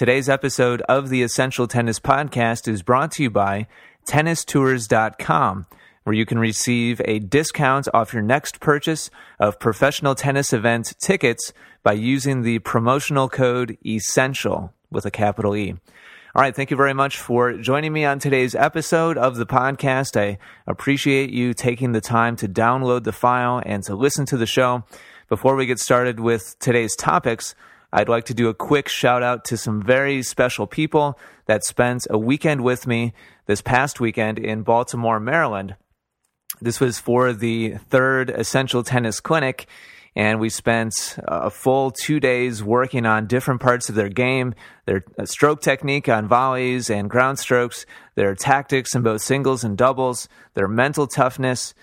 Today's episode of the Essential Tennis Podcast is brought to you by TennisTours.com, where you can receive a discount off your next purchase of professional tennis event tickets by using the promotional code ESSENTIAL with a capital E. All right, thank you very much for joining me on today's episode of the podcast. I appreciate you taking the time to download the file and to listen to the show. Before we get started with today's topics, I'd like to do a quick shout out to some very special people that spent a weekend with me this past weekend in Baltimore, Maryland. This was for the third Essential Tennis Clinic, and we spent a full two days working on different parts of their game their uh, stroke technique on volleys and ground strokes, their tactics in both singles and doubles, their mental toughness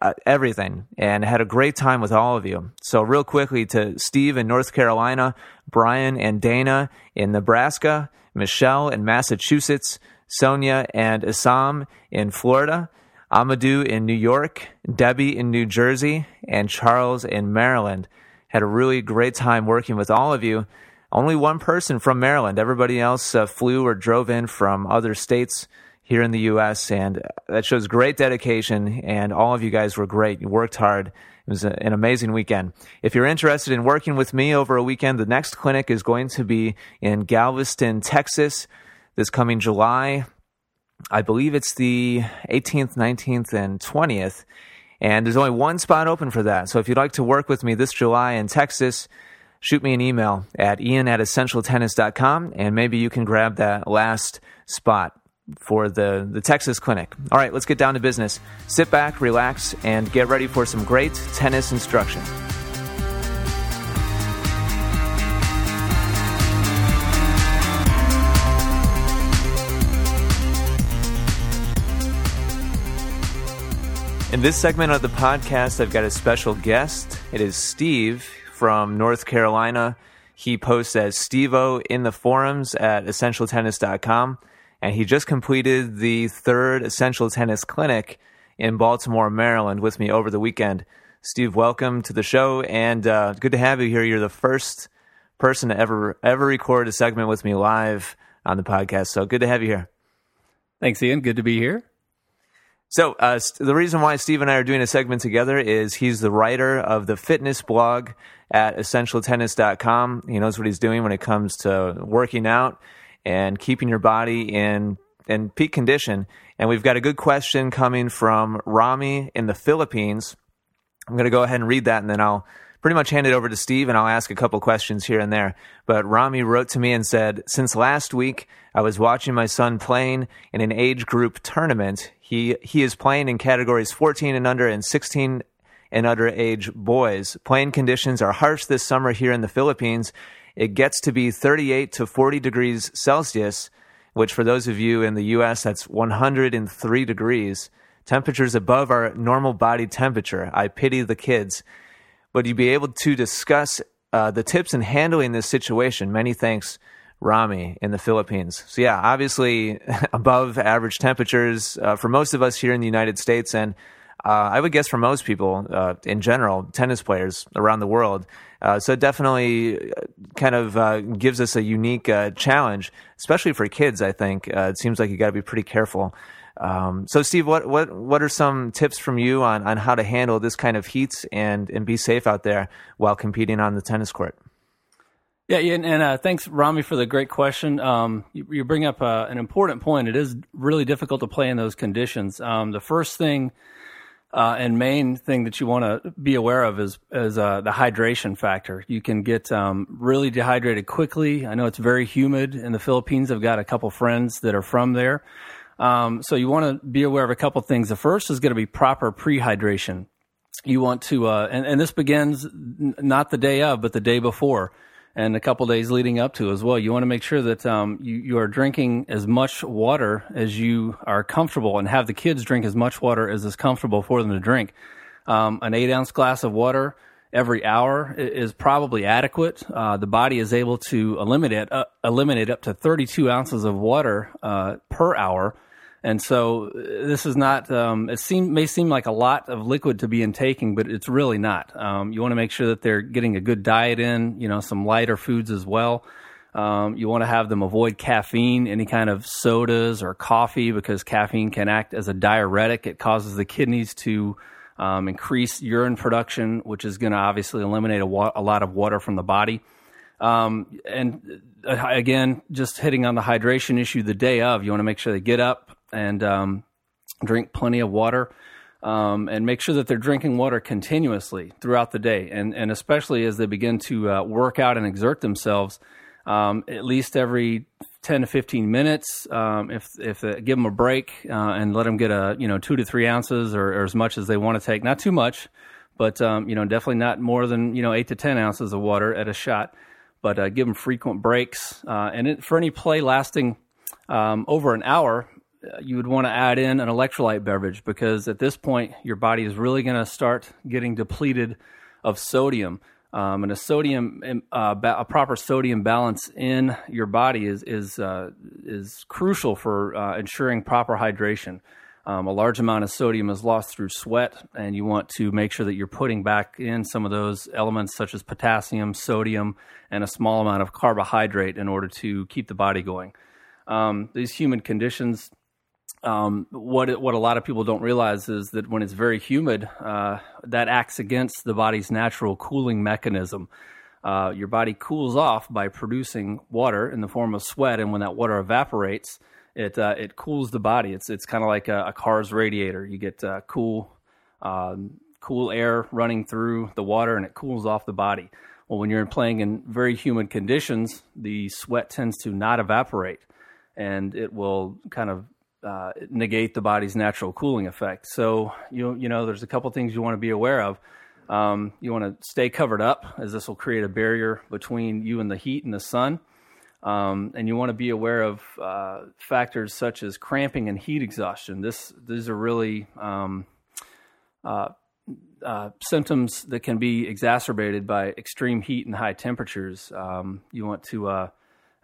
uh, everything and had a great time with all of you. So, real quickly to Steve in North Carolina, Brian and Dana in Nebraska, Michelle in Massachusetts, Sonia and Assam in Florida, Amadou in New York, Debbie in New Jersey, and Charles in Maryland. Had a really great time working with all of you. Only one person from Maryland. Everybody else uh, flew or drove in from other states here in the U.S. And that shows great dedication. And all of you guys were great. You worked hard. It was an amazing weekend. If you're interested in working with me over a weekend, the next clinic is going to be in Galveston, Texas, this coming July. I believe it's the 18th, 19th, and 20th. And there's only one spot open for that. So if you'd like to work with me this July in Texas, shoot me an email at ian at essentialtennis.com and maybe you can grab that last spot for the, the Texas Clinic. All right, let's get down to business. Sit back, relax, and get ready for some great tennis instruction. In this segment of the podcast, I've got a special guest. It is Steve from North Carolina. He posts as Stevo in the forums at essentialtennis.com and he just completed the third Essential Tennis Clinic in Baltimore, Maryland, with me over the weekend. Steve, welcome to the show, and uh, good to have you here. You're the first person to ever ever record a segment with me live on the podcast, so good to have you here. Thanks, Ian. Good to be here. So, uh, the reason why Steve and I are doing a segment together is he's the writer of the fitness blog at essentialtennis.com. He knows what he's doing when it comes to working out and keeping your body in in peak condition. And we've got a good question coming from Rami in the Philippines. I'm going to go ahead and read that, and then I'll pretty much hand it over to Steve, and I'll ask a couple questions here and there. But Rami wrote to me and said, since last week I was watching my son playing in an age group tournament. He he is playing in categories 14 and under and 16 and under age boys. Playing conditions are harsh this summer here in the Philippines, it gets to be 38 to 40 degrees Celsius, which for those of you in the US, that's 103 degrees. Temperatures above our normal body temperature. I pity the kids. But you'd be able to discuss uh, the tips in handling this situation. Many thanks, Rami in the Philippines. So, yeah, obviously above average temperatures uh, for most of us here in the United States. And uh, I would guess for most people uh, in general, tennis players around the world. Uh, so it definitely uh, kind of uh, gives us a unique uh, challenge, especially for kids. I think it seems like you got to be pretty careful. Um, so, Steve, what, what what are some tips from you on, on how to handle this kind of heat and and be safe out there while competing on the tennis court? Yeah, and, and thanks, Rami, for the great question. Um, you, you, bring up an important point. It is really difficult to play in those conditions. Um, the first thing uh, and main thing that you want to be aware of is is uh, the hydration factor. You can get um, really dehydrated quickly. I know it's very humid in the Philippines. I've got a couple friends that are from there, um, so you want to be aware of a couple things. The first is going to be proper prehydration. You want to, uh, and, and this begins n- not the day of, but the day before. And a couple days leading up to as well. You want to make sure that um, you, you are drinking as much water as you are comfortable and have the kids drink as much water as is comfortable for them to drink. Um, an eight ounce glass of water every hour is probably adequate. Uh, the body is able to eliminate uh, eliminate up to 32 ounces of water uh, per hour, and so uh, this is not. Um, it seem, may seem like a lot of liquid to be intaking, but it's really not. Um, you want to make sure that they're getting a good diet in. You know, some lighter foods as well. Um, you want to have them avoid caffeine, any kind of sodas or coffee, because caffeine can act as a diuretic. It causes the kidneys to um, increase urine production, which is going to obviously eliminate a, wa- a, lot of water from the body. Um, and uh, again, just hitting on the hydration issue the day of, you want to make sure they get up and um, drink plenty of water. Um, and make sure that they're drinking water continuously throughout the day, and and especially as they begin to uh, work out and exert themselves, um, at least every 10 to 15 minutes. Um, if if uh, give them a break uh, and let them get a you know two to three ounces or, or as much as they want to take, not too much, but um, you know definitely not more than you know eight to 10 ounces of water at a shot. But uh, give them frequent breaks, uh, and it, for any play lasting um, over an hour, you would want to add in an electrolyte beverage because at this point your body is really going to start getting depleted of sodium. Um, and a sodium, uh, ba- a proper sodium balance in your body is is uh, is crucial for uh, ensuring proper hydration. Um, a large amount of sodium is lost through sweat, and you want to make sure that you're putting back in some of those elements, such as potassium, sodium, and a small amount of carbohydrate, in order to keep the body going. Um, these humid conditions um, what what a lot of people don't realize is that when it's very humid, uh, that acts against the body's natural cooling mechanism. Uh, your body cools off by producing water in the form of sweat, and when that water evaporates, it uh, it cools the body. It's it's kind of like a, a, car's radiator. You get uh, cool um, cool air running through the water, and it cools off the body. Well, when you're playing in very humid conditions, the sweat tends to not evaporate, and it will kind of uh, negate the body's natural cooling effect. So you you know there's a couple things you want to be aware of. Um, you want to stay covered up, as this will create a barrier between you and the heat and the sun. Um, and you want to be aware of uh, factors such as cramping and heat exhaustion. This these are really um, uh, uh, symptoms that can be exacerbated by extreme heat and high temperatures. Um, you want to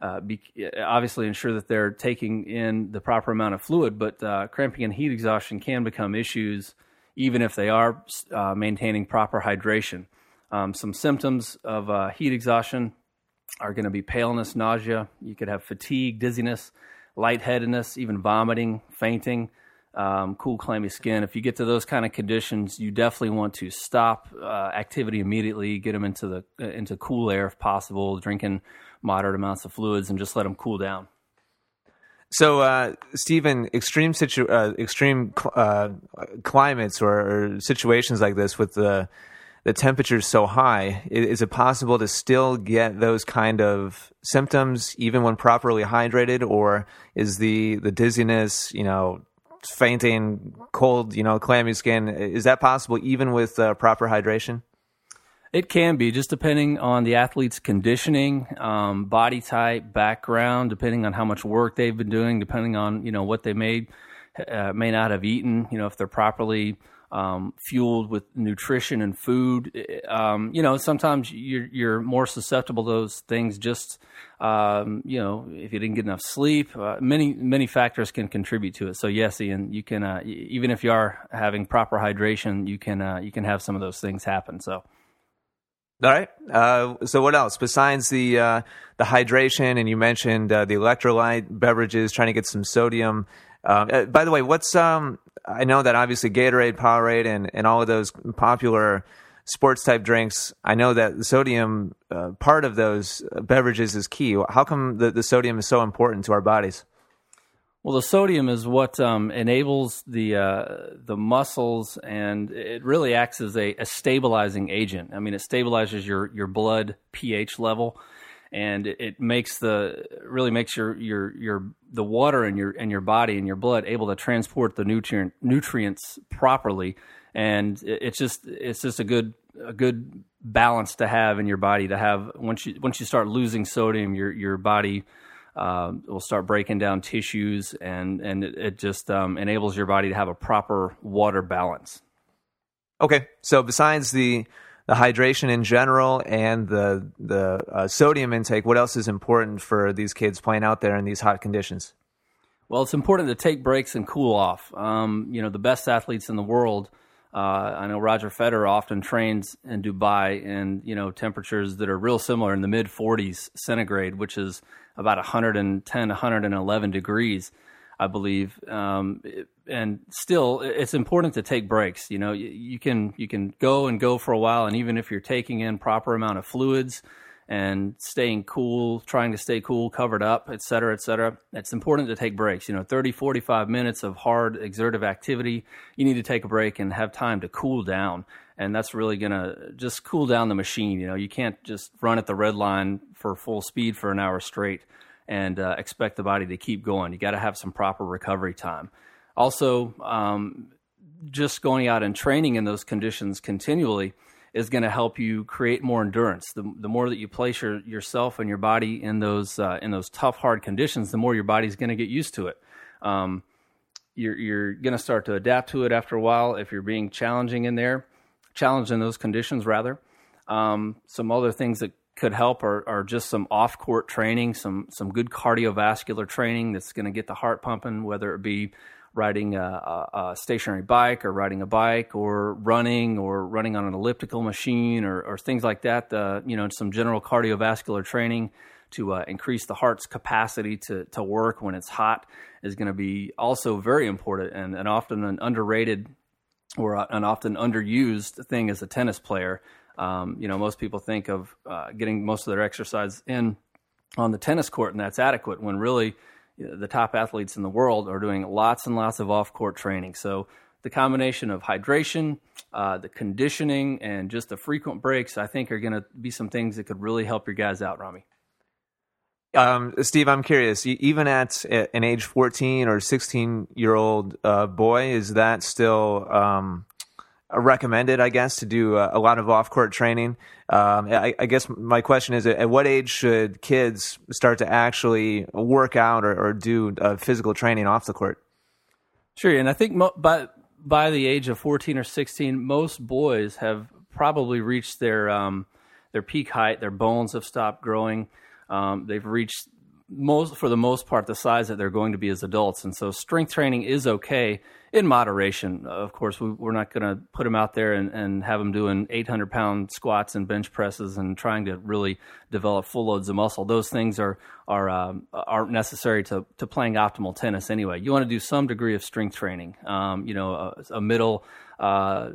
uh, uh, be, obviously ensure that they're taking in the proper amount of fluid, but uh, cramping and heat exhaustion can become issues even if they are uh, maintaining proper hydration. Um, some symptoms of uh, heat exhaustion are going to be paleness, nausea. You could have fatigue, dizziness, lightheadedness, even vomiting, fainting, um, cool, clammy skin. If you get to those kind of conditions, you definitely want to stop uh, activity immediately. Get them into the uh, into cool air if possible. Drinking moderate amounts of fluids and just let them cool down. So, uh, Stephen, extreme situ- uh, extreme cl- uh, climates or, or, situations like this with the the temperatures so high, is, is, it possible to still get those kind of symptoms even when properly hydrated, or is the the dizziness, you know, fainting, cold, you know, clammy skin, is that possible even with uh, proper hydration? It can be, just depending on the athlete's conditioning, um, body type, background, depending on how much work they've been doing, depending on you know what they may uh, may not have eaten. You know, if they're properly um, fueled with nutrition and food. Um, you know, sometimes you're, you're more susceptible to those things. Just um, you know, if you didn't get enough sleep, uh, many many factors can contribute to it. So yes, Ian, you can uh, even if you are having proper hydration, you can uh, you can have some of those things happen. So. All right. Uh, so what else besides the uh, the hydration? And you mentioned uh, the electrolyte beverages, trying to get some sodium. Um, uh, by the way, what's um, I know that obviously Gatorade, Powerade, and and all of those popular sports type drinks. I know that the sodium uh, part of those beverages is key. How come the, the sodium is so important to our bodies? Well, the sodium is what um, enables the uh, the muscles, and it really acts as a, a, stabilizing agent. I mean, it stabilizes your your blood pH level, and it, makes the really makes your your your the water in your in your body and your blood able to transport the nutrient nutrients properly. And it, it's just it's just a good a good balance to have in your body to have once you once you start losing sodium, your your body uh, will start breaking down tissues, and and it, it just um, enables your body to have a proper water balance. Okay, so besides the the hydration in general and the the uh, sodium intake, what else is important for these kids playing out there in these hot conditions? Well, it's important to take breaks and cool off. Um, you know, the best athletes in the world. Uh, I know Roger Federer often trains in Dubai in you know temperatures that are real similar in the mid 40s centigrade, which is about 110, 111 degrees, I believe. Um, and still, it's important to take breaks. You know, you, you, can you can go and go for a while, and even if you're taking in proper amount of fluids and staying cool, trying to stay cool, covered up, et cetera, et cetera, it's important to take breaks. You know, 30, 45 minutes of hard exertive activity, you need to take a break and have time to cool down. And that's really going to just cool down the machine. You know, you can't just run at the red line for full speed for an hour straight and uh, expect the body to keep going. You got to have some proper recovery time. Also, um, just going out and training in those conditions continually is going to help you create more endurance. The, the more that you place your, yourself and your body in those uh, in those tough, hard conditions, the more your body's going to get used to it. Um, you're you're going to start to adapt to it after a while if you're being challenging in there, challenged in those conditions rather. Um, some other things that could help are, are just some off court training, some some good cardiovascular training that's going to get the heart pumping, whether it be riding a, a, a, stationary bike or riding a bike or running or running on an elliptical machine or, or things like that. Uh, you know, some general cardiovascular training to uh, increase the heart's capacity to, to work when it's hot is going to be also very important and, and often an underrated or an often underused thing as a tennis player. Um, you know, most people think of uh, getting most of their exercise in on the tennis court, and that's adequate when really the top athletes in the world are doing lots and lots of off court training. So the combination of hydration, uh, the conditioning, and just the frequent breaks, I think, are going to be some things that could really help your guys out, Rami. Um, Steve, I'm curious. Even at an age 14 or 16 year old uh, boy, is that still um, recommended, I guess, to do a, a lot of off court training. Um, I, I, guess my question is at what age should kids start to actually work out or, or do uh, physical training off the court? Sure. And I think mo- by, by the age of 14 or 16, most boys have probably reached their, um, their peak height. Their bones have stopped growing. Um, they've reached most for the most part the size that they're going to be as adults. And so strength training is okay in moderation. Of course we, are not going to put them out there and, and have them doing 800 pound squats and bench presses and trying to really develop full loads of muscle. Those things are are um, aren't necessary to, to playing optimal tennis anyway. You want to do some degree of strength training um, you know a, a middle uh,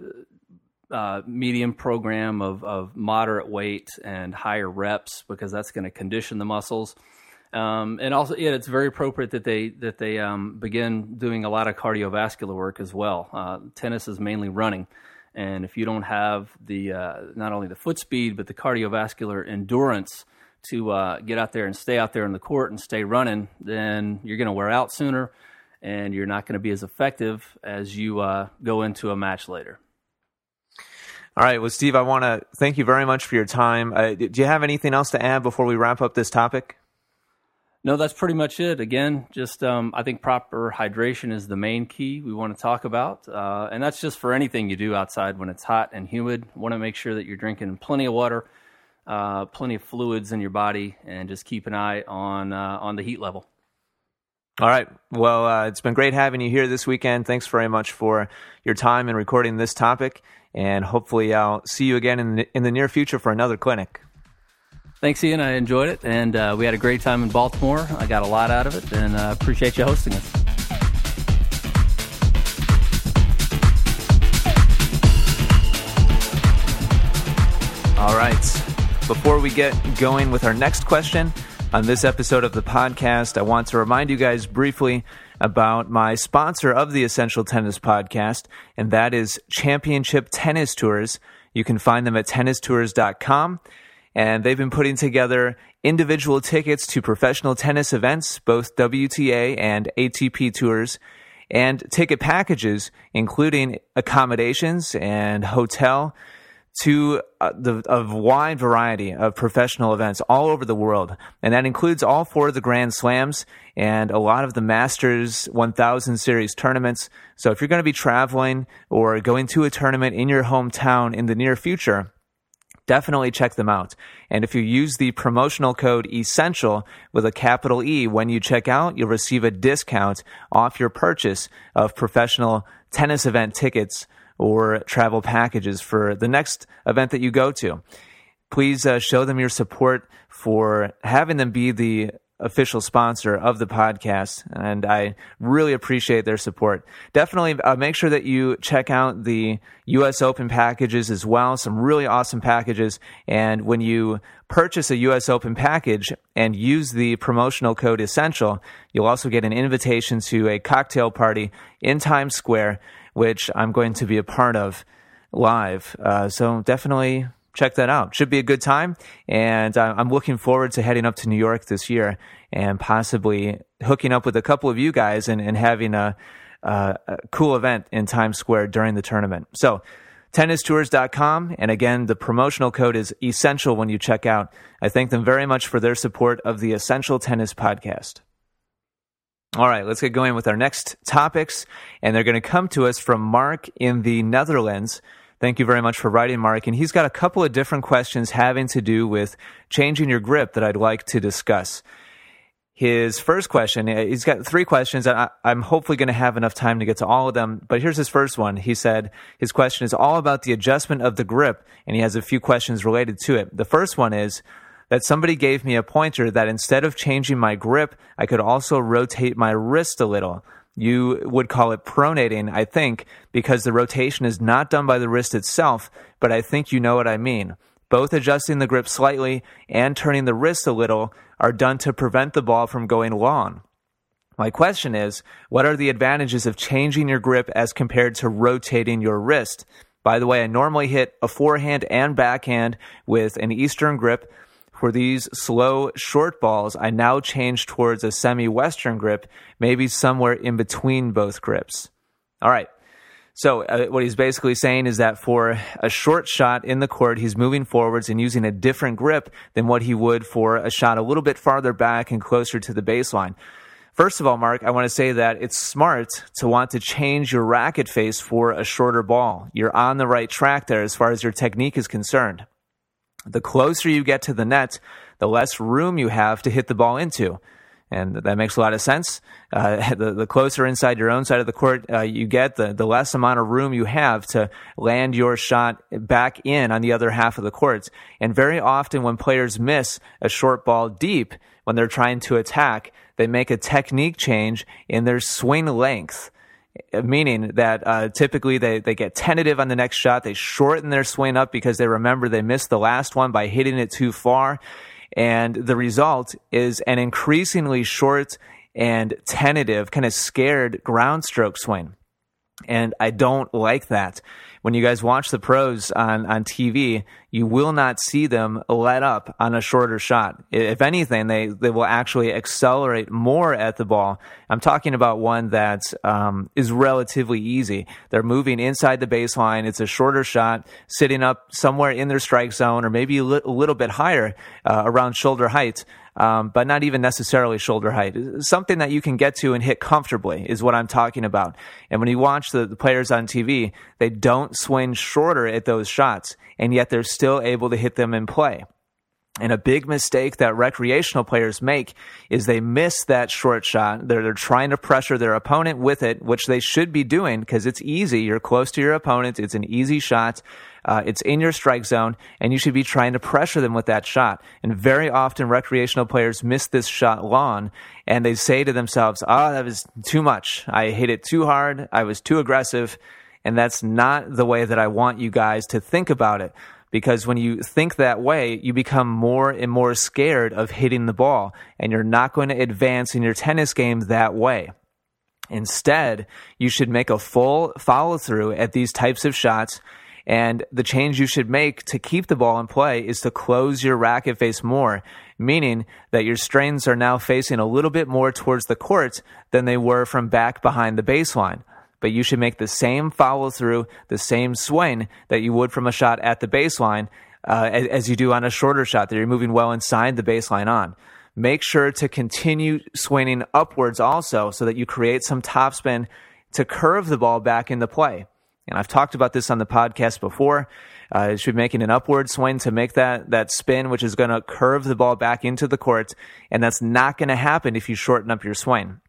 uh, medium program of, of moderate weight and higher reps because that's going to condition the muscles um, and also, yeah, it's very appropriate that they that they um, begin doing a lot of cardiovascular work as well. Uh, tennis is mainly running, and if you don't have the uh, not only the foot speed but the cardiovascular endurance to uh, get out there and stay out there in the court and stay running, then you're going to wear out sooner, and you're not going to be as effective as you uh, go into a match later. All right. Well, Steve, I want to thank you very much for your time. Uh, do you have anything else to add before we wrap up this topic? No, that's pretty much it. Again, just um, I think proper hydration is the main key we want to talk about, uh, and that's just for anything you do outside when it's hot and humid. Want to make sure that you're drinking plenty of water, uh, plenty of fluids in your body, and just keep an eye on uh, on the heat level. All right. Well, uh, it's been great having you here this weekend. Thanks very much for your time in recording this topic, and hopefully, I'll see you again in the, in the near future for another clinic. Thanks, Ian. I enjoyed it, and uh, we had a great time in Baltimore. I got a lot out of it, and uh, appreciate you hosting us. All right. Before we get going with our next question on this episode of the podcast, I want to remind you guys briefly about my sponsor of the Essential Tennis Podcast, and that is Championship Tennis Tours. You can find them at tennistours.com and they've been putting together individual tickets to professional tennis events, both WTA and ATP tours, and ticket packages, including accommodations and hotel to uh, the a wide variety of professional events all over the world, and that includes all four of the Grand Slams and a lot of the Masters 1000 Series tournaments. So if you're going to be traveling or going to a tournament in your hometown in the near future, definitely check them out. And if you use the promotional code ESSENTIAL with a capital E when you check out, you'll receive a discount off your purchase of professional tennis event tickets or travel packages for the next event that you go to. Please uh, show them your support for having them be the official sponsor of the podcast, and I really appreciate their support. Definitely uh, make sure that you check out the U.S. Open packages as well. Some really awesome packages. And when you purchase a U.S. Open package and use the promotional code Essential, you'll also get an invitation to a cocktail party in Times Square, which I'm going to be a part of live. Uh, so definitely check that out. Should be a good time. And uh, I'm looking forward to heading up to New York this year and possibly hooking up with a couple of you guys and, and having a, a cool event in Times Square during the tournament. So, tennistours.com. And again, the promotional code is essential when you check out. I thank them very much for their support of the Essential Tennis Podcast. All right, let's get going with our next topics. And they're going to come to us from Mark in the Netherlands. Thank you very much for writing, Mark. And he's got a couple of different questions having to do with changing your grip that I'd like to discuss. His first question, he's got three questions. I, I'm hopefully going to have enough time to get to all of them. But here's his first one. He said his question is all about the adjustment of the grip, and he has a few questions related to it. The first one is that somebody gave me a pointer that instead of changing my grip, I could also rotate my wrist a little. You would call it pronating, I think, because the rotation is not done by the wrist itself, but I think you know what I mean. Both adjusting the grip slightly and turning the wrist a little are done to prevent the ball from going long. My question is, what are the advantages of changing your grip as compared to rotating your wrist? By the way, I normally hit a forehand and backhand with an Eastern grip, for these slow, short balls, I now change towards a semi Western grip, maybe somewhere in between both grips. All right. So, uh, what he's basically saying is that for a short shot in the court, he's moving forwards and using a different grip than what he would for a shot a little bit farther back and closer to the baseline. First of all, Mark, I want to say that it's smart to want to change your racket face for a shorter ball. You're on the right track there as far as your technique is concerned. The closer you get to the net, the less room you have to hit the ball into. And that makes a lot of sense. Uh, the, the closer inside your own side of the court uh, you get, the, the less amount of room you have to land your shot back in on the other half of the court. And very often, when players miss a short ball deep, when they're trying to attack, they make a technique change in their swing length meaning that uh, typically they, they get tentative on the next shot. They shorten their swing up because they remember they missed the last one by hitting it too far. And the result is an increasingly short and tentative, kind of scared ground stroke swing. And I don't like that when you guys watch the pros on, on TV, you will not see them let up on a shorter shot. If anything, they, they will actually accelerate more at the ball. I'm talking about one that um, is relatively easy. They're moving inside the baseline. It's a shorter shot, sitting up somewhere in their strike zone or maybe a, li- a little bit higher uh, around shoulder height um, but not even necessarily shoulder height. Something that you can get to and hit comfortably is what I'm talking about. And when you watch the, the players on TV, they don't swing shorter at those shots, and yet they're still able to hit them in play. And a big mistake that recreational players make is they miss that short shot. They're, they're trying to pressure their opponent with it, which they should be doing because it's easy. You're close to your opponent. It's an easy shot. Uh, it's in your strike zone, and you should be trying to pressure them with that shot. And very often, recreational players miss this shot long, and they say to themselves, "Oh, that was too much. I hit it too hard. I was too aggressive." And that's not the way that I want you guys to think about it because when you think that way, you become more and more scared of hitting the ball, and you're not going to advance in your tennis game that way. Instead, you should make a full follow through at these types of shots. And the change you should make to keep the ball in play is to close your racket face more, meaning that your strains are now facing a little bit more towards the court than they were from back behind the baseline. But you should make the same follow through, the same swing that you would from a shot at the baseline uh, as, as you do on a shorter shot that you're moving well inside the baseline on. Make sure to continue swinging upwards also so that you create some topspin to curve the ball back into play. And I've talked about this on the podcast before. Uh, you should be making an upward swing to make that, that spin, which is going to curve the ball back into the court. And that's not going to happen if you shorten up your swing.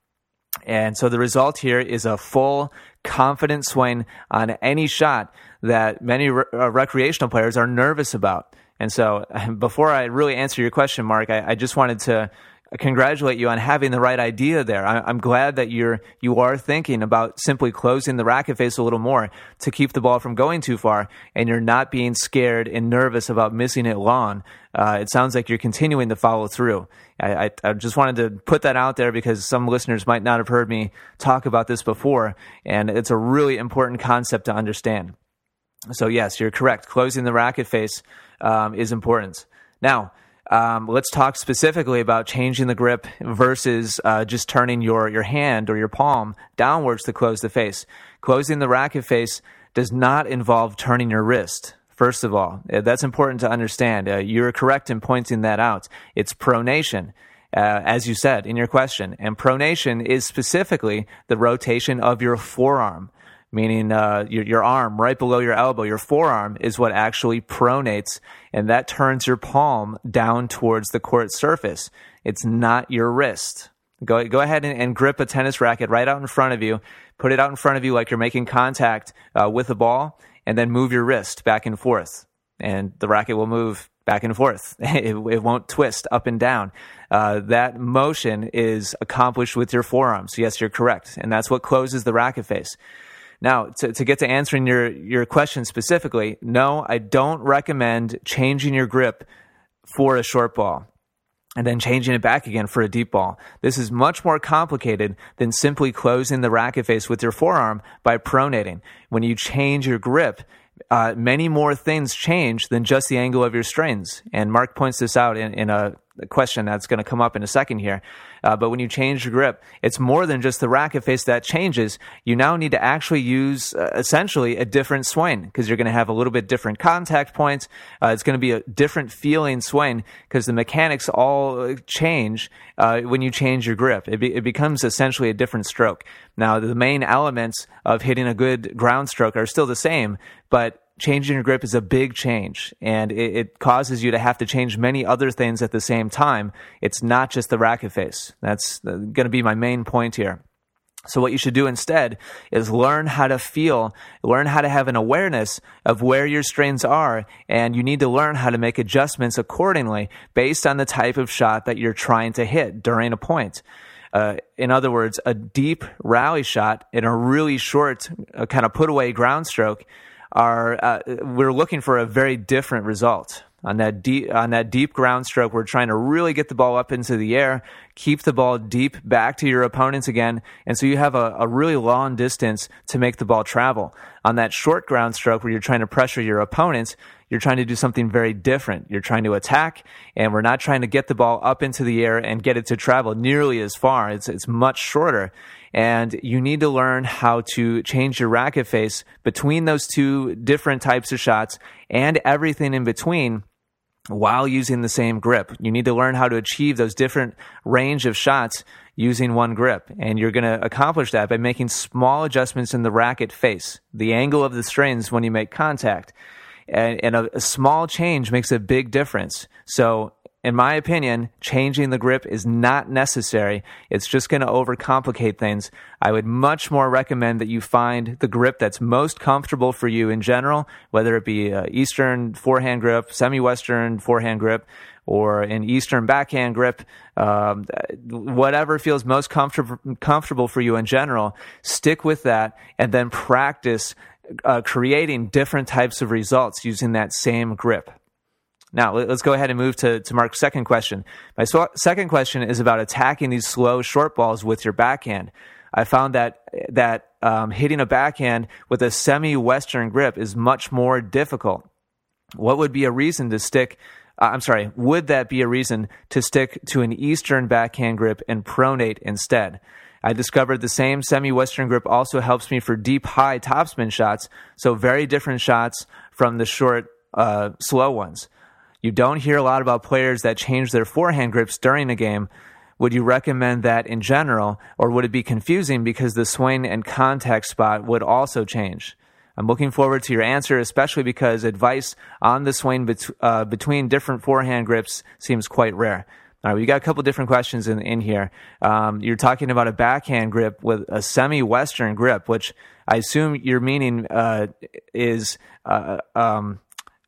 And so the result here is a full, confident swing on any shot that many re- uh, recreational players are nervous about. And so, before I really answer your question, Mark, I, I just wanted to congratulate you on having the right idea there. I, am glad that you're you are thinking about simply closing the racket face a little more to keep the ball from going too far, and you're not being scared and nervous about missing it long. Uh, it sounds like you're continuing to follow through. I, I, I, just wanted to put that out there because some listeners might not have heard me talk about this before, and it's a really important concept to understand. So yes, you're correct. Closing the racket face um, is important. Now um, let's talk specifically about changing the grip versus uh, just turning your, your hand or your palm downwards to close the face. Closing the racket face does not involve turning your wrist. First of all, uh, that's important to understand. Uh, you're correct in pointing that out. It's pronation. Uh, as you said in your question. And pronation is specifically the rotation of your forearm meaning uh, your, your arm right below your elbow, your forearm is what actually pronates, and that turns your palm down towards the court surface. It's not your wrist. Go, go ahead and, and grip a tennis racket right out in front of you. Put it out in front of you like you're making contact uh, with the ball, and then move your wrist back and forth. And the racket will move back and forth. It, it won't twist up and down. Uh, that motion is accomplished with your forearms. Yes, you're correct. And that's what closes the racket face. Now, to, to get to answering your, your question specifically, no, I don't recommend changing your grip for a short ball and then changing it back again for a deep ball. This is much more complicated than simply closing the racket face with your forearm by pronating. When you change your grip, uh, many more things change than just the angle of your strings. And Mark points this out in, in a question that's going to come up in a second here. Uh, but when you change your grip, it's more than just the racket face that changes. You now need to actually use uh, essentially a different swing because you're going to have a little bit different contact points. Uh, it's going to be a different feeling swing because the mechanics all change uh, when you change your grip. It, be, it becomes essentially a different stroke. Now, the main elements of hitting a good ground stroke are still the same, but changing your grip is a big change and it, it, causes you to have to change many other things at the same time. It's not just the racket face. That's going to be my main point here. So what you should do instead is learn how to feel, learn how to have an awareness of where your strains are, and you need to learn how to make adjustments accordingly based on the type of shot that you're trying to hit during a point. Uh, in other words, a deep rally shot in a really short uh, kind of put away ground stroke are uh, we're looking for a very different result on that deep on that deep ground stroke. We're trying to really get the ball up into the air, keep the ball deep back to your opponents again, and so you have a, a really long distance to make the ball travel. On that short ground stroke, where you're trying to pressure your opponents, you're trying to do something very different. You're trying to attack, and we're not trying to get the ball up into the air and get it to travel nearly as far. It's it's much shorter and you need to learn how to change your racket face between those two different types of shots and everything in between while using the same grip. You need to learn how to achieve those different range of shots using one grip. And you're going to accomplish that by making small adjustments in the racket face, the angle of the strings when you make contact. And, and a, a small change makes a big difference. So in my opinion, changing the grip is not necessary. It's just going to overcomplicate things. I would much more recommend that you find the grip that's most comfortable for you in general, whether it be Eastern forehand grip, semi-Western forehand grip, or an Eastern backhand grip, um, whatever feels most comfortable comfortable for you in general. Stick with that, and then practice uh, creating different types of results using that same grip. Now, let's go ahead and move to, to Mark's second question. My so- second question is about attacking these slow short balls with your backhand. I found that that um, hitting a backhand with a semi-western grip is much more difficult. What would be a reason to stick? Uh, I'm sorry. Would that be a reason to stick to an eastern backhand grip and pronate instead? I discovered the same semi Western grip also helps me for deep, high topspin shots, so very different shots from the short, uh, slow ones. You don't hear a lot about players that change their forehand grips during a game. Would you recommend that in general, or would it be confusing because the swing and contact spot would also change? I'm looking forward to your answer, especially because advice on the swing bet- uh, between different forehand grips seems quite rare. All right, we got a couple different questions in, in here. Um, you're talking about a backhand grip with a semi-western grip, which I assume you're meaning uh, is uh, um,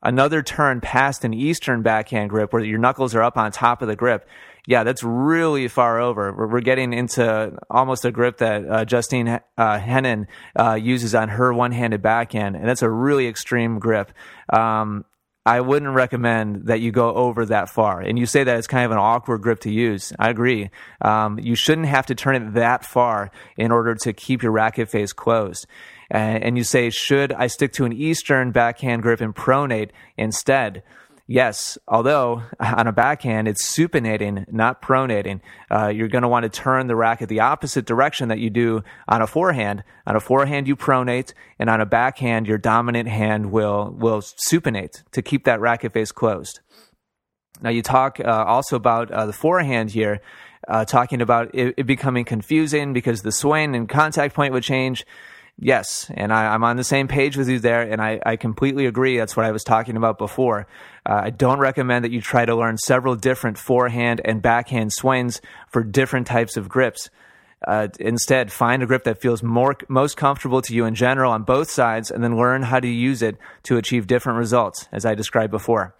another turn past an eastern backhand grip where your knuckles are up on top of the grip yeah, that's really far over. We're, getting into almost a grip that uh, Justine uh, Henin uh, uses on her one-handed backhand, and that's a really extreme grip. Um, I wouldn't recommend that you go over that far. And you say that it's kind of an awkward grip to use. I agree. Um, you shouldn't have to turn it that far in order to keep your racket face closed. And you say, should I stick to an Eastern backhand grip and pronate instead? Yes, although on a backhand, it's supinating, not pronating. Uh, you're going to want to turn the racket the opposite direction that you do on a forehand. On a forehand, you pronate, and on a backhand, your dominant hand will, will supinate to keep that racket face closed. Now, you talk uh, also about uh, the forehand here, uh, talking about it, it becoming confusing because the swing and contact point would change. Yes, and I, am on the same page with you there, and I, I, completely agree. That's what I was talking about before. Uh, I don't recommend that you try to learn several different forehand and backhand swings for different types of grips. Uh, instead, find a grip that feels more most comfortable to you in general on both sides, and then learn how to use it to achieve different results, as I described before.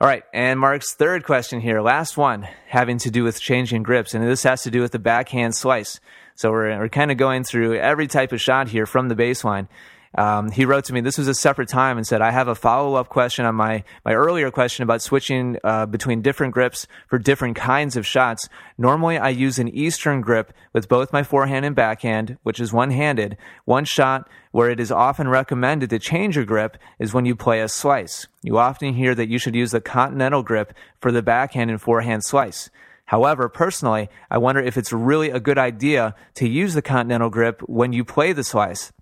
All right, and Mark's third question here, last one, having to do with changing grips, and this has to do with the backhand slice. So we're, we're kind of going through every type of shot here from the baseline. Um, he wrote to me, this was a separate time, and said, I have a follow up question on my, my earlier question about switching uh, between different grips for different kinds of shots. Normally, I use an Eastern grip with both my forehand and backhand, which is one handed. One shot where it is often recommended to change your grip is when you play a slice. You often hear that you should use the continental grip for the backhand and forehand slice. However, personally, I wonder if it's really a good idea to use the continental grip when you play the slice.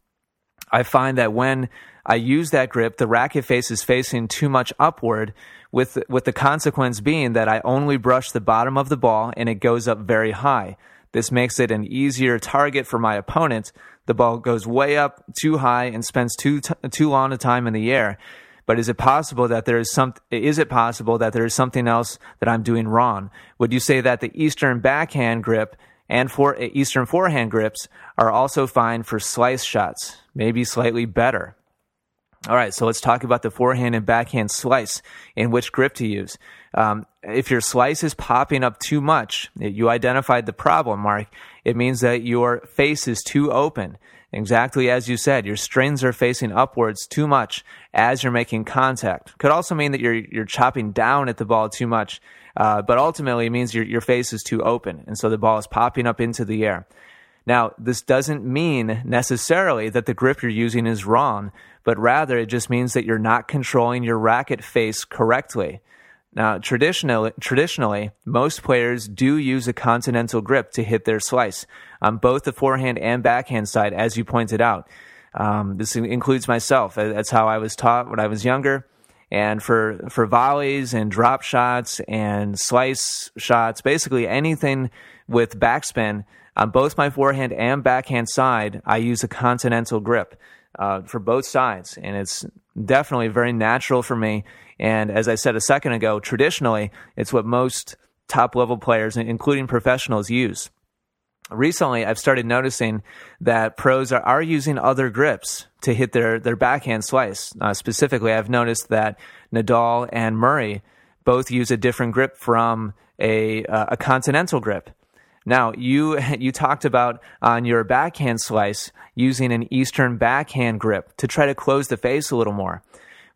I find that when I use that grip, the racket face is facing too much upward, with, with the consequence being that I only brush the bottom of the ball and it goes up very high. This makes it an easier target for my opponent. The ball goes way up too high and spends too, t- too long a time in the air. But is it possible that there is some? Is it possible that there is something else that I'm doing wrong? Would you say that the Eastern backhand grip and for Eastern forehand grips are also fine for slice shots, maybe slightly better? All right, so let's talk about the forehand and backhand slice and which grip to use. Um, if your slice is popping up too much, you identified the problem, Mark. It means that your face is too open. Exactly as you said, your strings are facing upwards too much as you're making contact. Could also mean that you're you're chopping down at the ball too much, uh, but ultimately it means your your face is too open, and so the ball is popping up into the air. Now, this doesn't mean necessarily that the grip you're using is wrong, but rather it just means that you're not controlling your racket face correctly. Now, traditionally, traditionally, most players do use a continental grip to hit their slice on both the forehand and backhand side, as you pointed out. Um, this includes myself. That's how I was taught when I was younger. And for, for volleys and drop shots and slice shots, basically anything with backspin on both my forehand and backhand side, I use a continental grip uh, for both sides. And it's definitely very natural for me and as I said a second ago, traditionally, it's what most top level players, including professionals, use. Recently, I've started noticing that pros are, are using other grips to hit their, their backhand slice. Uh, specifically, I've noticed that Nadal and Murray both use a different grip from a, uh, a continental grip. Now, you, you talked about on your backhand slice using an Eastern backhand grip to try to close the face a little more.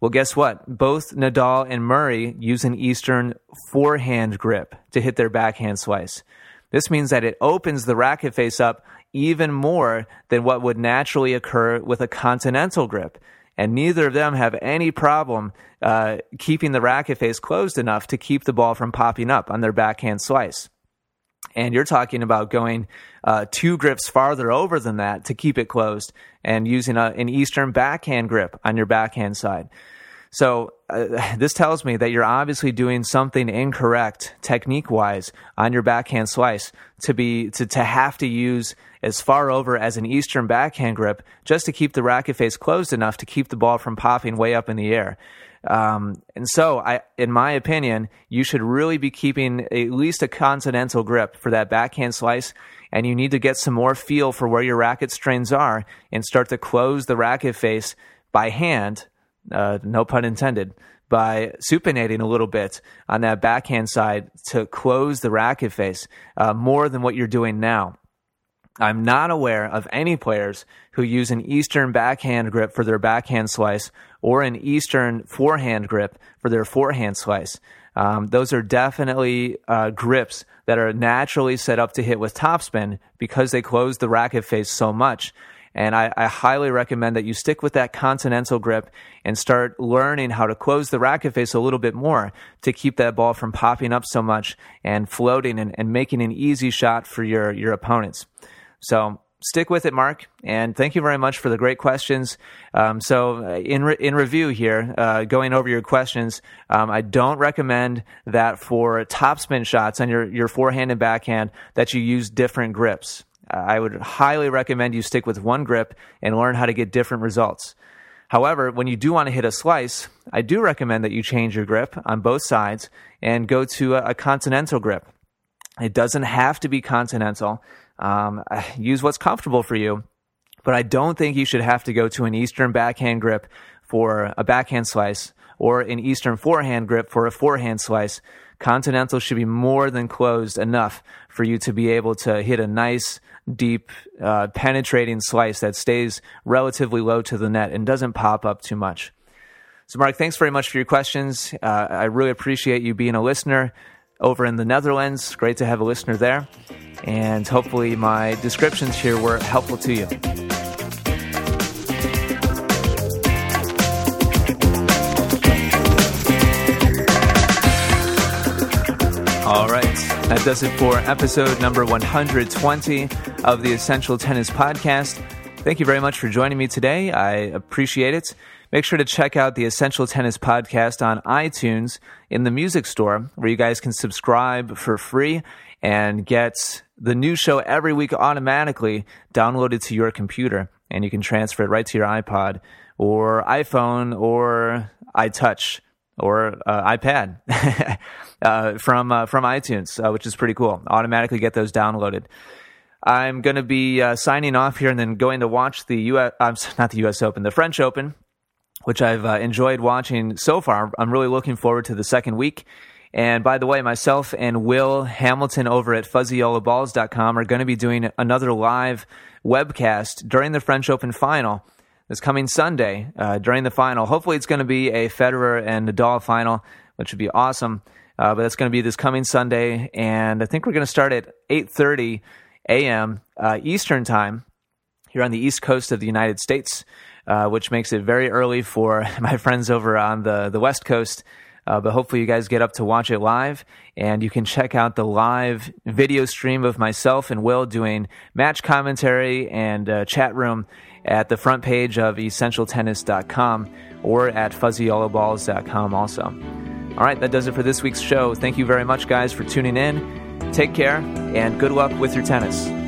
Well, guess what? Both Nadal and Murray use an Eastern forehand grip to hit their backhand slice. This means that it opens the racket face up even more than what would naturally occur with a continental grip. And neither of them have any problem uh, keeping the racket face closed enough to keep the ball from popping up on their backhand slice. And you're talking about going uh, two grips farther over than that to keep it closed and using a, an Eastern backhand grip on your backhand side. So uh, this tells me that you're obviously doing something incorrect technique wise on your backhand slice to be to, to have to use as far over as an eastern backhand grip just to keep the racket face closed enough to keep the ball from popping way up in the air. Um, and so, I, in my opinion, you should really be keeping at least a continental grip for that backhand slice. And you need to get some more feel for where your racket strains are and start to close the racket face by hand uh, no pun intended, by supinating a little bit on that backhand side to close the racket face uh, more than what you're doing now. I'm not aware of any players who use an Eastern backhand grip for their backhand slice or an Eastern forehand grip for their forehand slice. Um, those are definitely uh, grips that are naturally set up to hit with topspin because they close the racket face so much. And I, I, highly recommend that you stick with that continental grip and start learning how to close the racket face a little bit more to keep that ball from popping up so much and floating and, and making an easy shot for your, your opponents. So stick with it, Mark. And thank you very much for the great questions. Um, so, uh, in re- in review here, uh, going over your questions, um, I don't recommend that for topspin shots on your your forehand and backhand that you use different grips. I would highly recommend you stick with one grip and learn how to get different results. However, when you do want to hit a slice, I do recommend that you change your grip on both sides and go to a, a continental grip. It doesn't have to be continental. Um, use what's comfortable for you, but I don't think you should have to go to an Eastern backhand grip for a backhand slice or an Eastern forehand grip for a forehand slice. Continental should be more than closed enough for you to be able to hit a nice deep, uh, penetrating slice that stays relatively low to the net and doesn't pop up too much. So, Mark, thanks very much for your questions. Uh, I really appreciate you being a listener over in the Netherlands. Great to have a listener there. And hopefully, my descriptions here were helpful to you. All right. That does it for episode number 120 of the Essential Tennis Podcast. Thank you very much for joining me today. I appreciate it. Make sure to check out the Essential Tennis Podcast on iTunes in the music store, where you guys can subscribe for free and get the new show every week automatically downloaded to your computer. And you can transfer it right to your iPod or iPhone or iTouch or uh, iPad uh, from uh, from iTunes, uh, which is pretty cool. Automatically get those downloaded. I'm going to be uh, signing off here and then going to watch the U.S. Uh, not the U.S. Open, the French Open, which I've enjoyed watching so far. I'm really looking forward to the second week. And by the way, myself and Will Hamilton over at FuzzyYellowBalls.com are going to be doing another live webcast during the French Open final this coming Sunday uh, during the final. Hopefully, it's going to be a Federer and Nadal final, which would be awesome. Uh, but it's going to be this coming Sunday, and I think we're going to start at 8:30 a.m. Uh, Eastern time here on the East Coast of the United States, uh, which makes it very early for my friends over on the the West Coast. Uh, but hopefully, you guys get up to watch it live, and you can check out the live video stream of myself and Will doing match commentary and uh, chat room at the front page of essentialtennis.com or at fuzzyyellowballs.com also. All right, that does it for this week's show. Thank you very much, guys, for tuning in. Take care and good luck with your tennis.